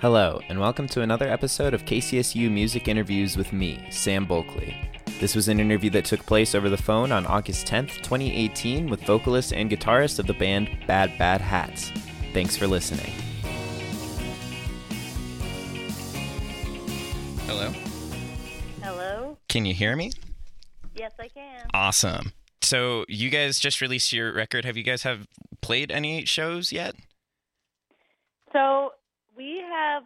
Hello, and welcome to another episode of KCSU Music Interviews with me, Sam Bulkley. This was an interview that took place over the phone on August 10th, 2018, with vocalist and guitarist of the band Bad Bad Hats. Thanks for listening. Hello. Hello? Can you hear me? Yes, I can. Awesome. So you guys just released your record. Have you guys have played any shows yet? So we have,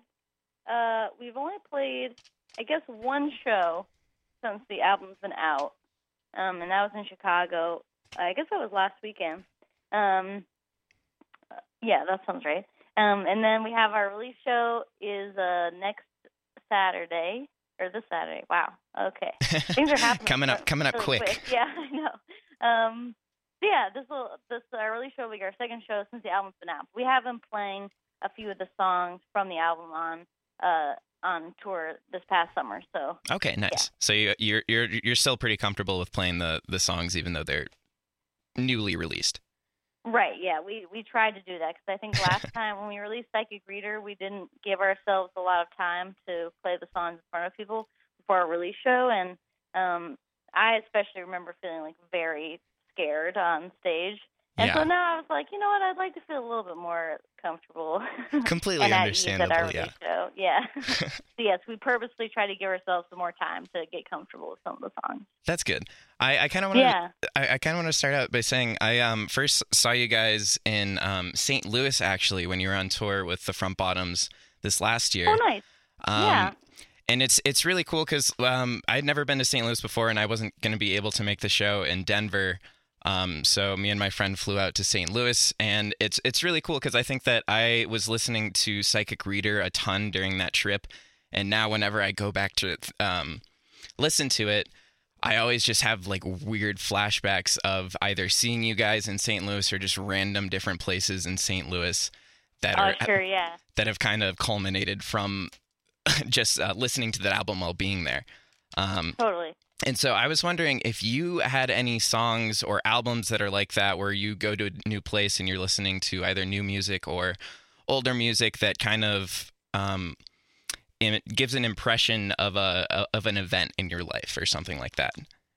uh, we've only played, I guess, one show since the album's been out, um, and that was in Chicago. I guess that was last weekend. Um, uh, yeah, that sounds right. Um, and then we have our release show is uh, next Saturday or this Saturday. Wow. Okay, things are happening. coming up, coming up really quick. Yeah, I know. Um, yeah, this will this our release show will be our second show since the album's been out. We have been playing a few of the songs from the album on uh on tour this past summer. So Okay, nice. So you, you're you're you're still pretty comfortable with playing the the songs, even though they're newly released. right, yeah, we we tried to do that because I think last time when we released Psychic Reader, we didn't give ourselves a lot of time to play the songs in front of people before our release show, and um I especially remember feeling like very scared on stage. And so now I was like, you know what? I'd like to feel a little bit more comfortable. Completely and at ease at our. Yeah. show. Yeah. so yes, we purposely try to give ourselves some more time to get comfortable with some of the songs. That's good. I, I kind of want to Yeah. I, I kind of want to start out by saying I um first saw you guys in um St. Louis actually when you were on tour with the Front Bottoms this last year. Oh, nice. Um, Yeah. And it's it's really cool because um, I'd never been to St. Louis before, and I wasn't going to be able to make the show in Denver. Um, so me and my friend flew out to St. Louis, and it's it's really cool because I think that I was listening to Psychic Reader a ton during that trip, and now whenever I go back to um, listen to it, I always just have like weird flashbacks of either seeing you guys in St. Louis or just random different places in St. Louis that Oh, are sure. Yeah. that have kind of culminated from just uh, listening to that album while being there. Um, Totally. And so I was wondering if you had any songs or albums that are like that, where you go to a new place and you're listening to either new music or older music that kind of um, gives an impression of a of an event in your life or something like that.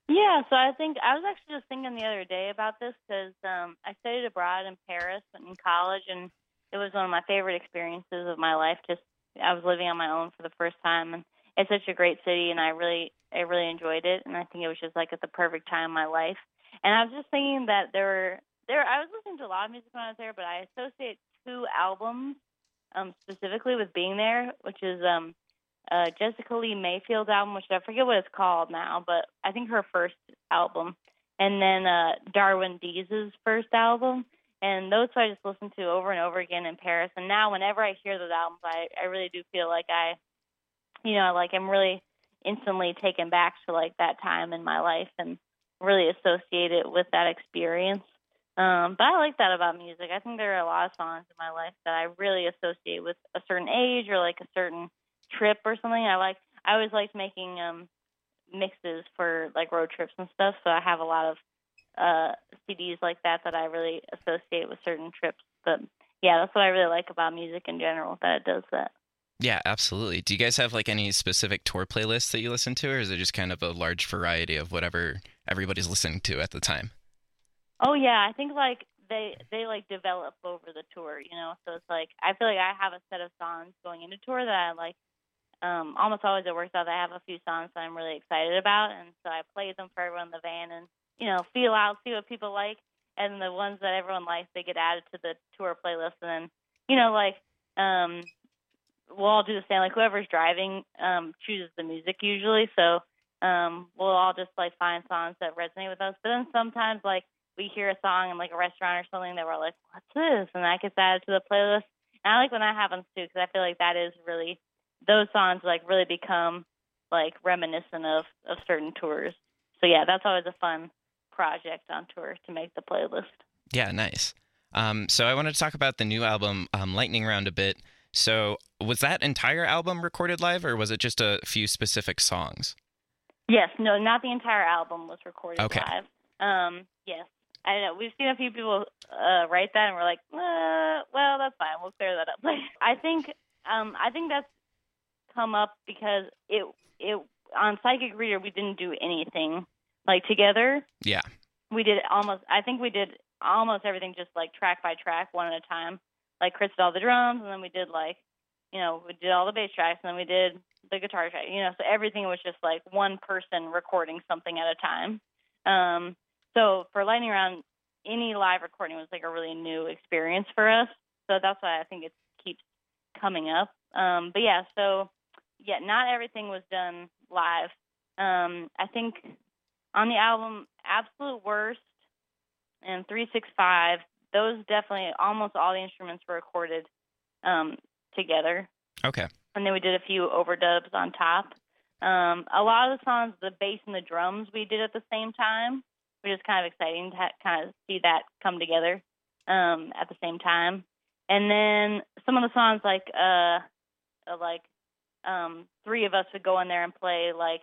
Yeah. So I think I was actually just thinking the other day about this because um, I studied abroad in Paris in college, and it was one of my favorite experiences of my life. Just I was living on my own for the first time, and it's such a great city, and I really I really enjoyed it, and I think it was just like at the perfect time in my life. And I was just thinking that there were there I was listening to a lot of music when I was there, but I associate two albums um, specifically with being there, which is um, uh, Jessica Lea Mayfield's album, which I forget what it's called now, but I think her first album, and then uh, Darwin Deez's first album. And those two I just listened to over and over again in Paris. And now, whenever I hear those albums, I, I really do feel like I, you know, like I'm really instantly taken back to like that time in my life and really associate it with that experience. Um, but I like that about music. I think there are a lot of songs in my life that I really associate with a certain age or like a certain trip or something. I like I always liked making um mixes for like road trips and stuff, so I have a lot of uh CDs like that that I really associate with certain trips. But yeah, that's what I really like about music in general that it does that. Yeah, absolutely. Do you guys have like any specific tour playlists that you listen to, or is it just kind of a large variety of whatever everybody's listening to at the time? Oh yeah, I think like they they like develop over the tour, you know. So it's like I feel like I have a set of songs going into tour that I like. Um, almost always it works out. I have a few songs that I'm really excited about, and so I play them for everyone in the van, and you know, feel out, see what people like, and the ones that everyone likes, they get added to the tour playlist, and then you know, like um, we'll all do the same. Like whoever's driving um, chooses the music usually, so um, we'll all just like find songs that resonate with us. But then sometimes like we hear a song in like a restaurant or something that we're like, "What's this?" and that gets added to the playlist. And I like when that happens too because I feel like that is really those songs like really become like reminiscent of of certain tours. So yeah, that's always a fun project on tour to make the playlist. Yeah, nice. Um, so I wanted to talk about the new album, um, Lightning Round, a bit. So was that entire album recorded live, or was it just a few specific songs? Yes, no, not the entire album was recorded Okay. live. Um, yes, I know we've seen a few people uh, write that, and we're like, uh, well, that's fine. We'll clear that up later. I think um, I think that's come up because it it on Psychic Reader we didn't do anything like together. Yeah. We did almost. I think we did almost everything just like track by track, one at a time. Like Chris did all the drums, and then we did like, you know, we did all the bass tracks, and then we did the guitar track. You know, so everything was just like one person recording something at a time. Um, so for Lightning Round, any live recording was like a really new experience for us. So that's why I think it keeps coming up. Um, but yeah, so yeah, not everything was done live. Um, I think on the album Absolute Worst and 365, those definitely almost all the instruments were recorded um, together. Okay. And then we did a few overdubs on top. Um, a lot of the songs, the bass and the drums, we did at the same time, which is kind of exciting to ha- kind of see that come together um, at the same time. And then some of the songs, like uh, uh, like um, three of us would go in there and play like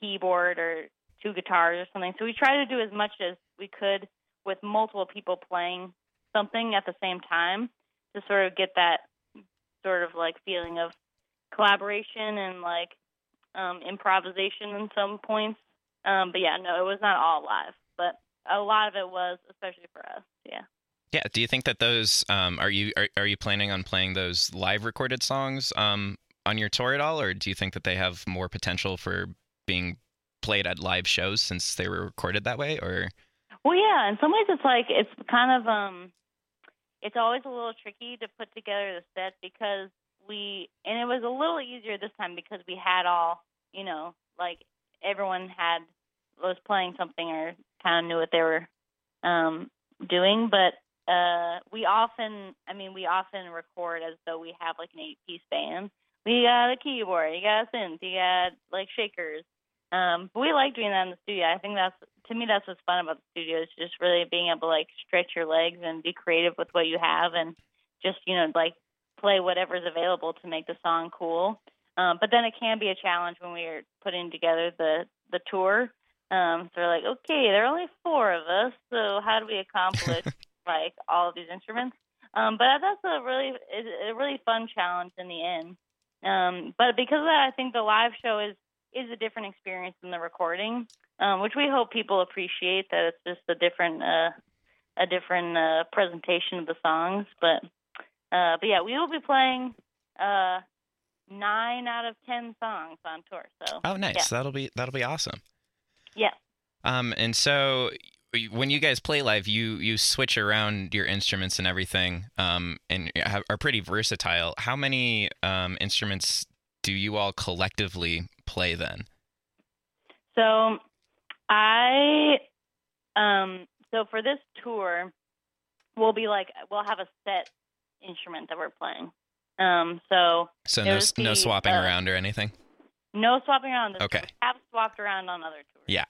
keyboard or two guitars or something. So we try to do as much as we could with multiple people playing something at the same time to sort of get that sort of like feeling of collaboration and like um, improvisation in some points. Um, but yeah, no, it was not all live, but a lot of it was, especially for us. Yeah. Yeah. Do you think that those um, are you are, are you planning on playing those live recorded songs um, on your tour at all, or do you think that they have more potential for being played at live shows since they were recorded that way? Or well, yeah, in some ways it's like it's kind of um, it's always a little tricky to put together the set because we and it was a little easier this time because we had all you know like everyone had was playing something or kind of knew what they were um doing but uh we often i mean we often record as though we have like an eight piece band. We got a keyboard you got a synth you got like shakers. Um but we like doing that in the studio. I think that's to me that's what's fun about the studio is just really being able to like stretch your legs and be creative with what you have and just you know like play whatever's available to make the song cool. Um, but then it can be a challenge when we are putting together the the tour. Um, so we're like, okay, there are only four of us, so how do we accomplish like all of these instruments? Um, but that's a really a really fun challenge in the end. Um, but because of that, I think the live show is is a different experience than the recording, um, which we hope people appreciate. That it's just a different uh, a different uh, presentation of the songs. But uh, but yeah, we will be playing uh, nine out of ten songs on tour. So oh, nice. Yeah. That'll be that'll be awesome. Yeah. Um, and so when you guys play live, you you switch around your instruments and everything, um, and have, are pretty versatile. How many um, instruments do you all collectively play then? So, I um, so for this tour, we'll be like we'll have a set instrument that we're playing. Um, so so no no swapping uh, around or anything. No swapping around. This Okay. We have swapped around on other tours. Yeah.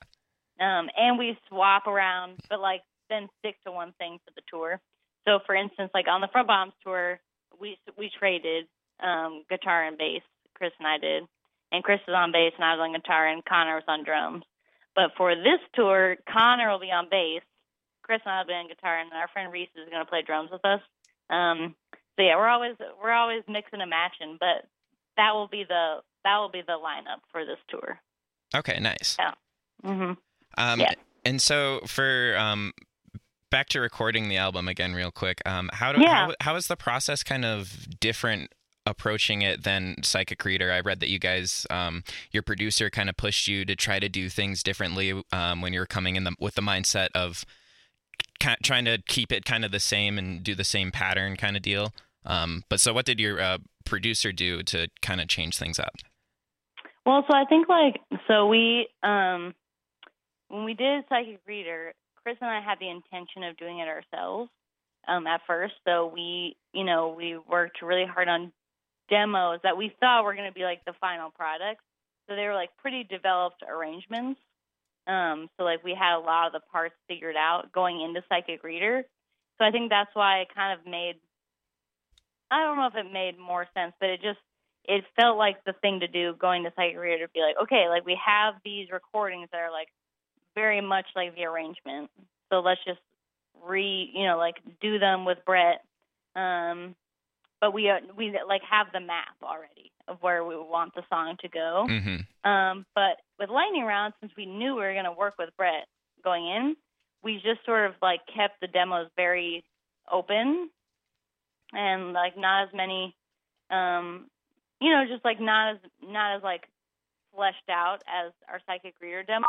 Um, and we swap around, but like then stick to one thing for the tour. So for instance, like on the Front Bottoms tour, we we traded um, guitar and bass. Chris and I did, and Chris was on bass and I was on guitar, and Connor was on drums. But for this tour, Connor will be on bass, Chris and I will be on guitar, and our friend Reese is going to play drums with us. Um, so yeah, we're always we're always mixing and matching, but that will be the that will be the lineup for this tour. Okay, nice. Yeah. Mm-hmm. Um, Yeah. And so for um, back to recording the album again, real quick. Um, how do Yeah. how, how is the process kind of different? Approaching it than psychic reader i read that you guys um, your producer kind of pushed you to try to do things differently um, when you're coming in the, with the mindset of ki trying to keep it kind of the same and do the same pattern kind of deal. Um, but so what did your uh, producer do to kind of change things up? Well, so I think like so we um when we did Psychic Reader, Chris and I had the intention of doing it ourselves um at first. So we, you know, we worked really hard on demos that we thought were going to be like the final product. So they were like pretty developed arrangements. Um so like we had a lot of the parts figured out going into Psychic Reader. So I think that's why it kind of made I don't know if it made more sense, but it just it felt like the thing to do going to Psychic Reader to be like, okay, like we have these recordings that are like very much like the arrangement. So let's just re, you know, like do them with Brett. Um, but we uh, we like have the map already of where we want the song to go. Mm-hmm. Um, but with lightning round, since we knew we were going to work with Brett going in, we just sort of like kept the demos very open and like not as many, um, you know, just like not as not as like fleshed out as our psychic reader demo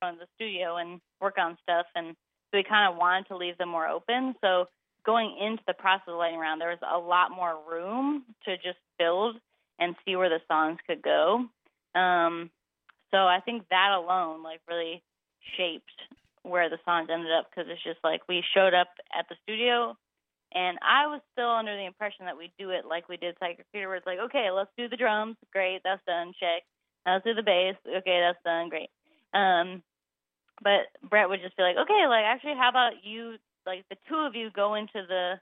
from the studio and work on stuff and so we kind of wanted to leave them more open so going into the process of lightning round there was a lot more room to just build and see where the songs could go. Um so i think that alone like really shaped where the songs ended up because it's just like we showed up at the studio and I was still under the impression that we do it like we did Psychic Reader, where it's like, okay, let's do the drums, great, that's done, check. Let's do the bass, okay, that's done, great. Um, but Brett would just be like, okay, like actually, how about you, like the two of you go into the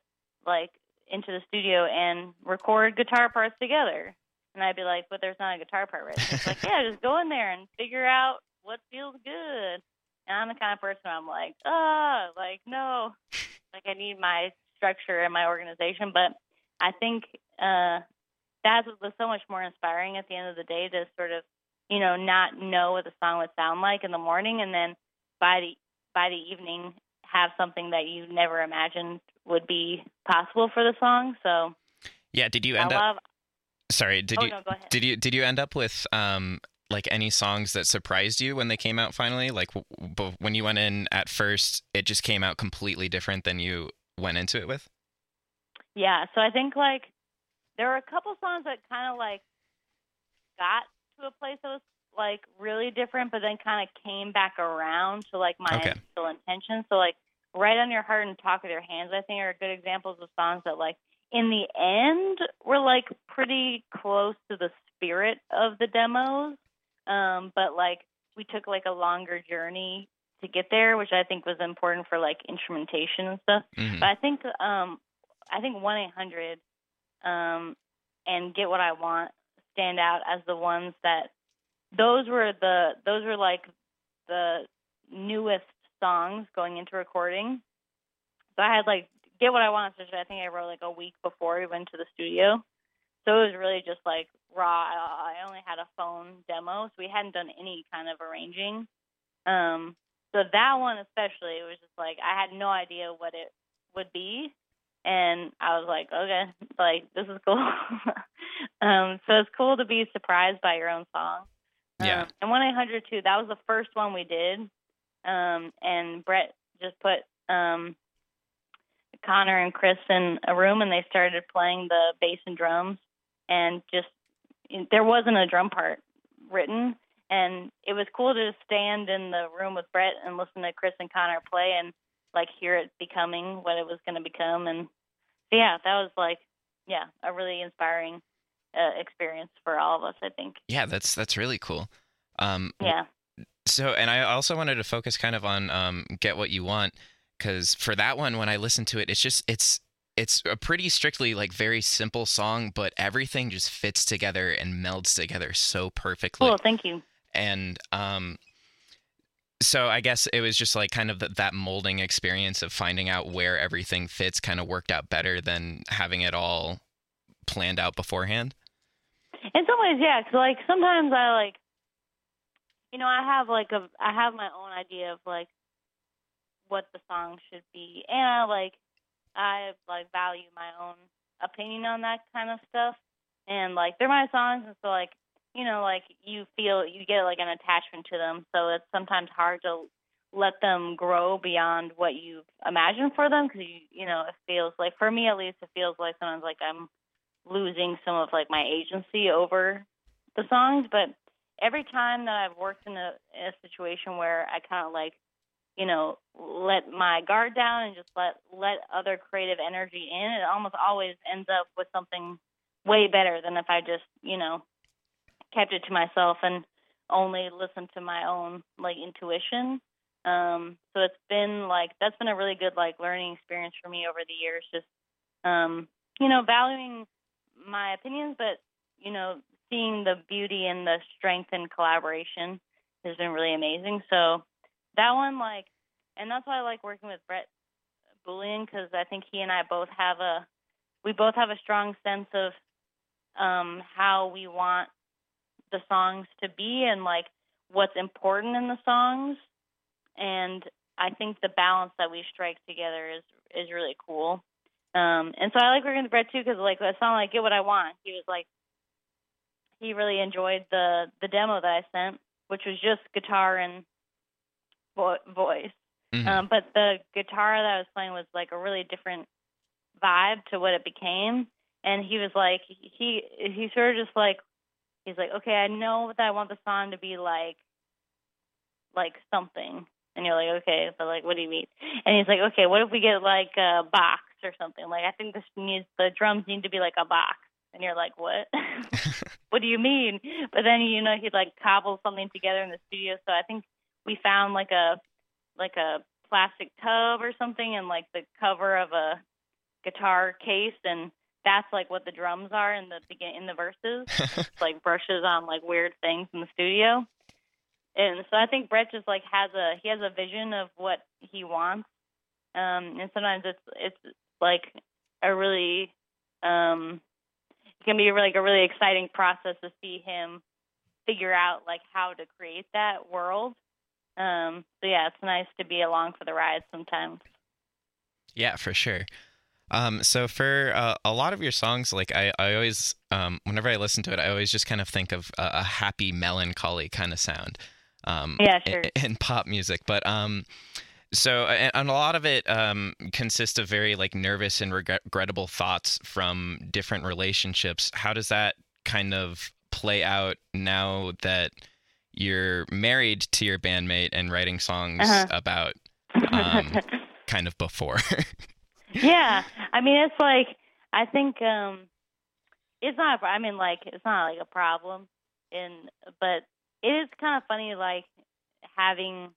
like into the studio and record guitar parts together. And I'd be like, but there's not a guitar part right. It's like, yeah, just go in there and figure out what feels good. And I'm the kind of person I'm like, ah, like no, like I need my structure and my organization. But I think uh, that was so much more inspiring at the end of the day to sort of, you know, not know what the song would sound like in the morning, and then by the by the evening have something that you never imagined would be possible for the song. So yeah, did you end I up? love. Sorry, did oh you no, go ahead. did you did you end up with um like any songs that surprised you when they came out finally? Like w- w- when you went in at first, it just came out completely different than you went into it with. Yeah, so I think like there were a couple songs that kind of like got to a place that was like really different, but then kind of came back around to like my Okay. initial intention. So like "Write on Your Heart" and "Talk with Your Hands," I think are good examples of songs that like in the end were like pretty close to the spirit of the demos, um, but like we took like a longer journey to get there, which I think was important for like instrumentation and stuff. Mhm. But I think um I think one eight hundred um and Get What I Want stand out as the ones that those were the those were like the newest songs going into recording. So I had like Get What I Want, which I think I wrote like a week before we went to the studio. So it was really just like raw. I I only had a phone demo, so we hadn't done any kind of arranging. Um, so that one especially, it was just like I had no idea what it would be, and I was like, okay, like this is cool. um, so it's cool to be surprised by your own song. Yeah. Um, and one eight hundred two, that was the first one we did. Um, and Brett just put um Connor and Chris in a room and they started playing the bass and drums. And just there wasn't a drum part written. And it was cool to stand in the room with Brett and listen to Chris and Connor play and like hear it becoming what it was going to become. And so, yeah that was like yeah a really inspiring uh, experience for all of us I think. Yeah, that's that's really cool. Um, yeah So, and I also wanted to focus kind of on um, "Get What You Want" because for that one, when I listen to it, it's just it's it's a pretty strictly like very simple song, but everything just fits together and melds together so perfectly. cool thank you And um, so I guess it was just like kind of that that molding experience of finding out where everything fits kind of worked out better than having it all planned out beforehand. In some ways, yeah. Cause like sometimes I like, you know, I have like a, I have my own idea of like what the song should be, and I like, I like value my own opinion on that kind of stuff, and like they're my songs, and so like, you know, like you feel you get like an attachment to them, so it's sometimes hard to let them grow beyond what you imagine for them. Because you, you know, it feels like for me at least, it feels like sometimes like I'm losing some of like my agency over the songs. But every time that i've worked in a, in a situation where i kind of like you know let my guard down and just let let other creative energy in it almost always ends up with something way better than if i just you know kept it to myself and only listened to my own like intuition. Um so it's been like that's been a really good like learning experience for me over the years just um you know valuing my opinions, but you know, seeing the beauty and the strength in collaboration has been really amazing. So that one, like, and that's why I like working with Brett Bullion because I think he and I both have a we both have a strong sense of um, how we want the songs to be and like what's important in the songs. And I think the balance that we strike together is is really cool. Um, and so I like working with Brett too because like a song like "Get What I Want," he was like he really enjoyed the the demo that I sent, which was just guitar and vo- voice. Mhm. Um, but the guitar that I was playing was like a really different vibe to what it became. And he was like, he he sort of just like, he's like, okay, I know that I want the song to be like, like something. And you're like, okay, but like, what do you mean? And he's like, okay, what if we get like a box or something? Like, I think this needs the drums need to be like a box. And you're like, what? what do you mean? But then you know he'd like cobble something together in the studio. So I think we found like a like a plastic tub or something and like the cover of a guitar case and that's like what the drums are in the begin in the verses It's like brushes on like weird things in the studio and so i think brett just like has a he has a vision of what he wants um and sometimes it's it's like a really um it can be like a really exciting process to see him figure out like how to create that world um, so yeah, it's nice to be along for the ride sometimes. Yeah, for sure. Um, so for uh, a lot of your songs, like I, I always, um, whenever I listen to it, I always just kind of think of a, a happy, melancholy kind of sound. Um, Yeah, sure. In, in pop music, but um, so and, a lot of it um consists of very like nervous and regret- regrettable thoughts from different relationships. How does that kind of play out now that you're married to your bandmate and writing songs Uh-huh. about um, kind of before? yeah, I mean it's like I think um it's not. a I mean like it's not like a problem, and but it is kind of funny like having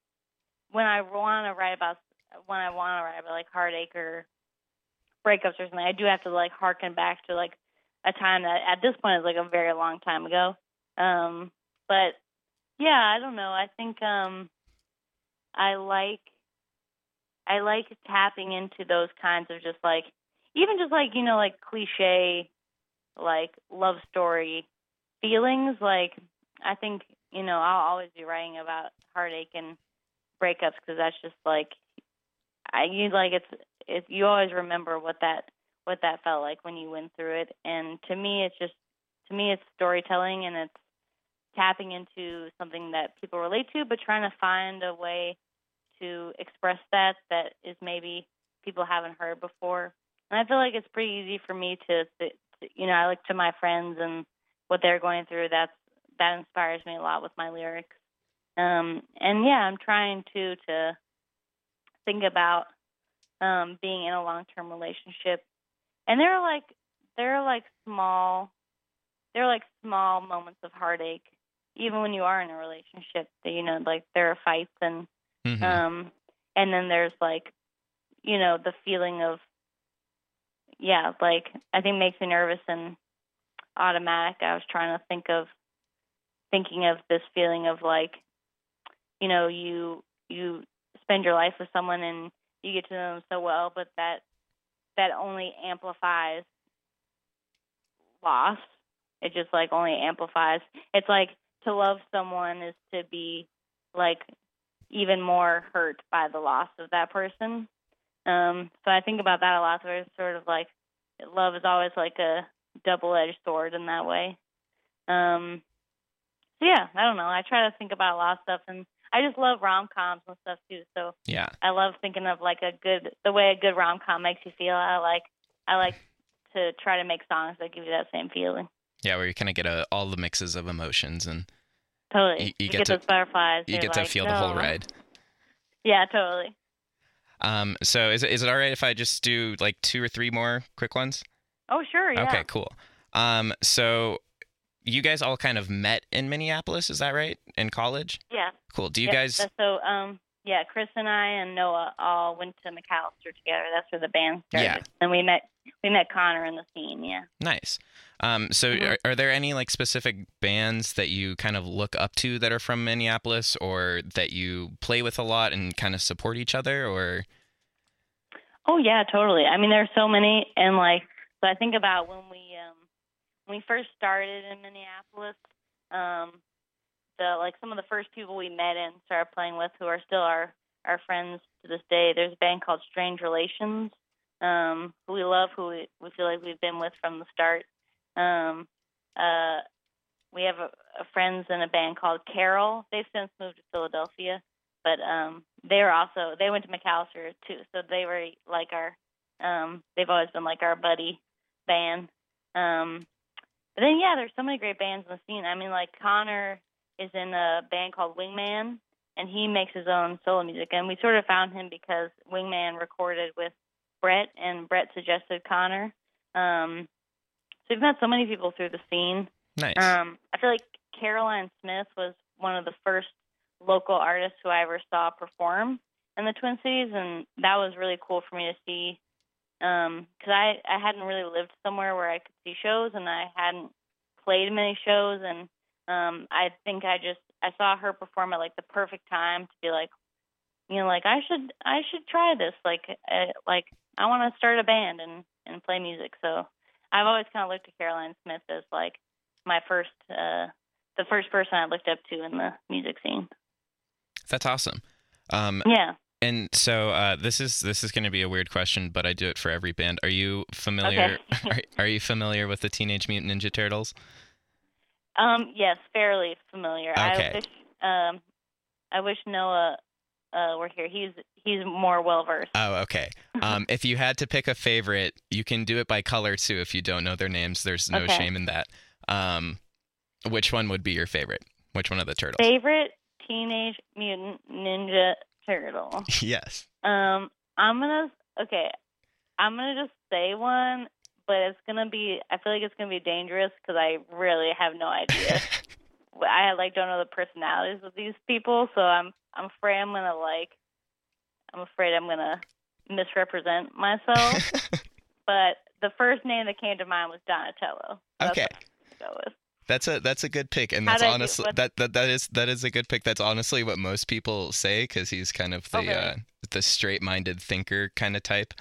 when I want to write about when I want to write about like heartache or breakups or something. I do have to like harken back to like a time that at this point is like a very long time ago. Um, but yeah, I don't know. I think um, I like I like tapping into those kinds of just like even just like you know like cliche like love story feelings. Like I think you know I'll always be writing about heartache and breakups because that's just like I you like it's it you always remember what that what that felt like when you went through it. And to me it's just to me it's storytelling and it's tapping into something that people relate to but trying to find a way to express that that is maybe people haven't heard before. And i feel like it's pretty easy for me to, to, to you know i look to my friends and what they're going through that's that inspires me a lot with my lyrics um and yeah i'm trying to to think about um being in a long term relationship and there are like there are like small there are like small moments of heartache even when you are in a relationship that you know like there are fights and Mhm. um and then there's like you know the feeling of yeah like i think makes me nervous and automatic i was trying to think of thinking of this feeling of like you know you you spend your life with someone and you get to know them so well but that that only amplifies loss. It just like only amplifies. It's like to love someone is to be like even more hurt by the loss of that person. Um so i think about that a lot so it's sort of like love is always like a double edged sword in that way. Um so yeah i don't know. I try to think about a lot of stuff and i just love rom coms and stuff too so yeah. I love thinking of like a good the way a good rom com makes you feel. I like I like to try to make songs that give you that same feeling. Yeah, where you kind of get a, all the mixes of emotions and Totally. You- you get get, to- those butterflies. you get to like, feel the whole ride. Yeah, totally. Um, so is it, is it all right if I just do like two or three more quick ones? Oh sure, yeah. Okay, cool. Um, so you guys all kind of met in Minneapolis, is that right? In college? Yeah. Cool. Do you Yeah, guys? So um yeah, Chris and I and Noah all went to Macalester together. That's where the band started. Yeah. And we met we met Connor in the scene, yeah. Nice. Um, so Mhm. are, are there any like specific bands that you kind of look up to that are from Minneapolis or that you play with a lot and kind of support each other or Oh yeah, totally. I mean, there's so many, and like So I think about when we when we first started in Minneapolis, um, the like some of the first people we met and started playing with who are still our our friends to this day. There's a band called Strange Relations, um, who we love, who we, we feel like we've been with from the start. Um, uh, we have a, a friends in a band called Carol. They've since moved to Philadelphia, but um, they were also they went to Macalester too, so they were like our. Um, they've always been like our buddy band. Um, but then yeah, there's so many great bands in the scene. I mean, like Connor is in a band called Wingman, and he makes his own solo music. And we sort of found him because Wingman recorded with Brett, and Brett suggested Connor. Um, so we've met so many people through the scene. Nice. Um, I feel like Caroline Smith was one of the first local artists who I ever saw perform in the Twin Cities, and that was really cool for me to see. Because um, I I hadn't really lived somewhere where I could see shows, and I hadn't played many shows, and um, I think I just I saw her perform at like the perfect time to be like, you know, like I should I should try this. Like uh, like I want to start a band and and play music. So I've always kind of looked at Caroline Smith as like my first uh, the first person I looked up to in the music scene. That's awesome. Um, yeah. And so uh, this is this is going to be a weird question, but I do it for every band. Are you familiar? Okay. are, are you familiar with the Teenage Mutant Ninja Turtles? Um, yes, fairly familiar. Okay. I wish um, I wish Noah uh, were here. He's he's more well versed. Oh, okay. Um, if you had to pick a favorite, you can do it by color too. If you don't know their names, there's no Okay. shame in that. Um, which one would be your favorite? Which one of the turtles? Favorite Teenage Mutant Ninja Turtle. yes. Um, I'm gonna okay. I'm gonna just say one, but it's gonna be. I feel like it's gonna be dangerous because I really have no idea. I like don't know the personalities of these people, so I'm I'm afraid I'm gonna like. I'm afraid I'm gonna misrepresent myself. but the first name that came to mind was Donatello. That's Okay. go with. That's a that's a good pick, and that's I do? honestly that, that that is that is a good pick. That's honestly what most people say because he's kind of the Oh, really? uh, the straight minded thinker kind of type.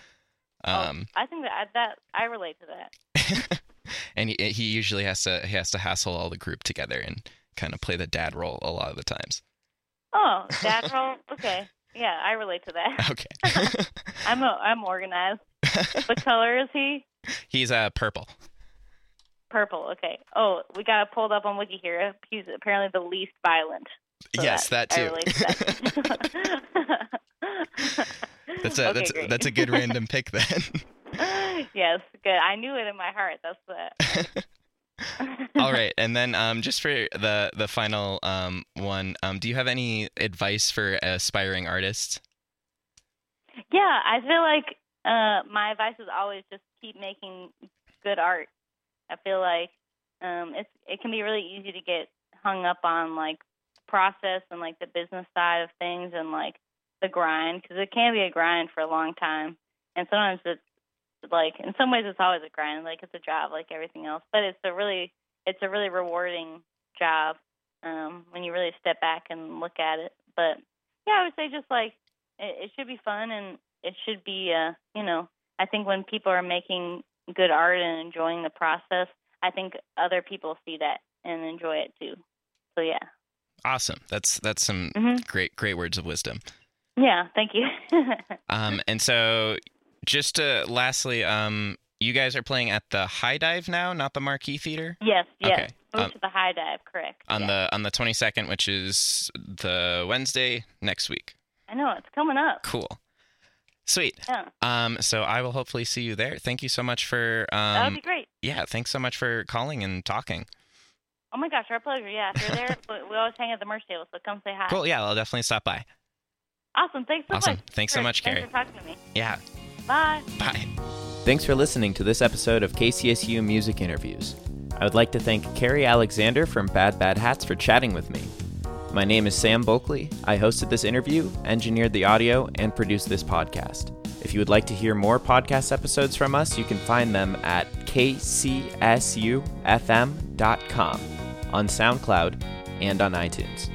Um, oh, I think that that I relate to that. and he he usually has to he has to hassle all the group together and kind of play the dad role a lot of the times. Oh, dad role. Okay, yeah, I relate to that. Okay. I'm a, I'm organized. What color is he? he's uh purple. Purple. Okay. Oh, we got it pulled up on Wiki here. He's apparently the least violent. So yes, that, I too. that. that's a Okay, that's great. that's a good random pick then. yes, good. I knew it in my heart. That's the. All right, and then um, just for the the final um, one, um, do you have any advice for aspiring artists? Yeah, I feel like uh, my advice is always just keep making good art. I feel like um, it's it can be really easy to get hung up on like process and like the business side of things and like the grind because it can be a grind for a long time, and sometimes it's like in some ways it's always a grind, like it's a job like everything else, but it's a really it's a really rewarding job um, when you really step back and look at it. But yeah, I would say just like it, it should be fun and it should be uh you know i think when people are making good art and enjoying the process i think other people see that and enjoy it too so yeah Awesome. That's that's some Mhm. great great words of wisdom. yeah thank you Um, and so just to lastly, um, you guys are playing at the High Dive now, not the Marquee Theater, yes yes Okay, um, to the high dive correct on yeah. the on the twenty second, which is the Wednesday next week. i know it's coming up Cool. Sweet. yeah Um, so I will hopefully see you there. Thank you so much for that would um, be great yeah, thanks so much for calling and talking. oh my gosh our pleasure yeah if you're there we we always hang at the merch table so come say hi Cool. Yeah, I'll definitely stop by. awesome thanks so Awesome. much Thanks so Sure. much, thanks for talking to me Yeah. bye Bye. Thanks for listening to this episode of KCSU Music Interviews. I would like to thank Kerry Alexander from Bad Bad Hats for chatting with me. My name is Sam Bulkley. I hosted this interview, engineered the audio, and produced this podcast. If you would like to hear more podcast episodes from us, you can find them at kcsufm.com on SoundCloud and on iTunes.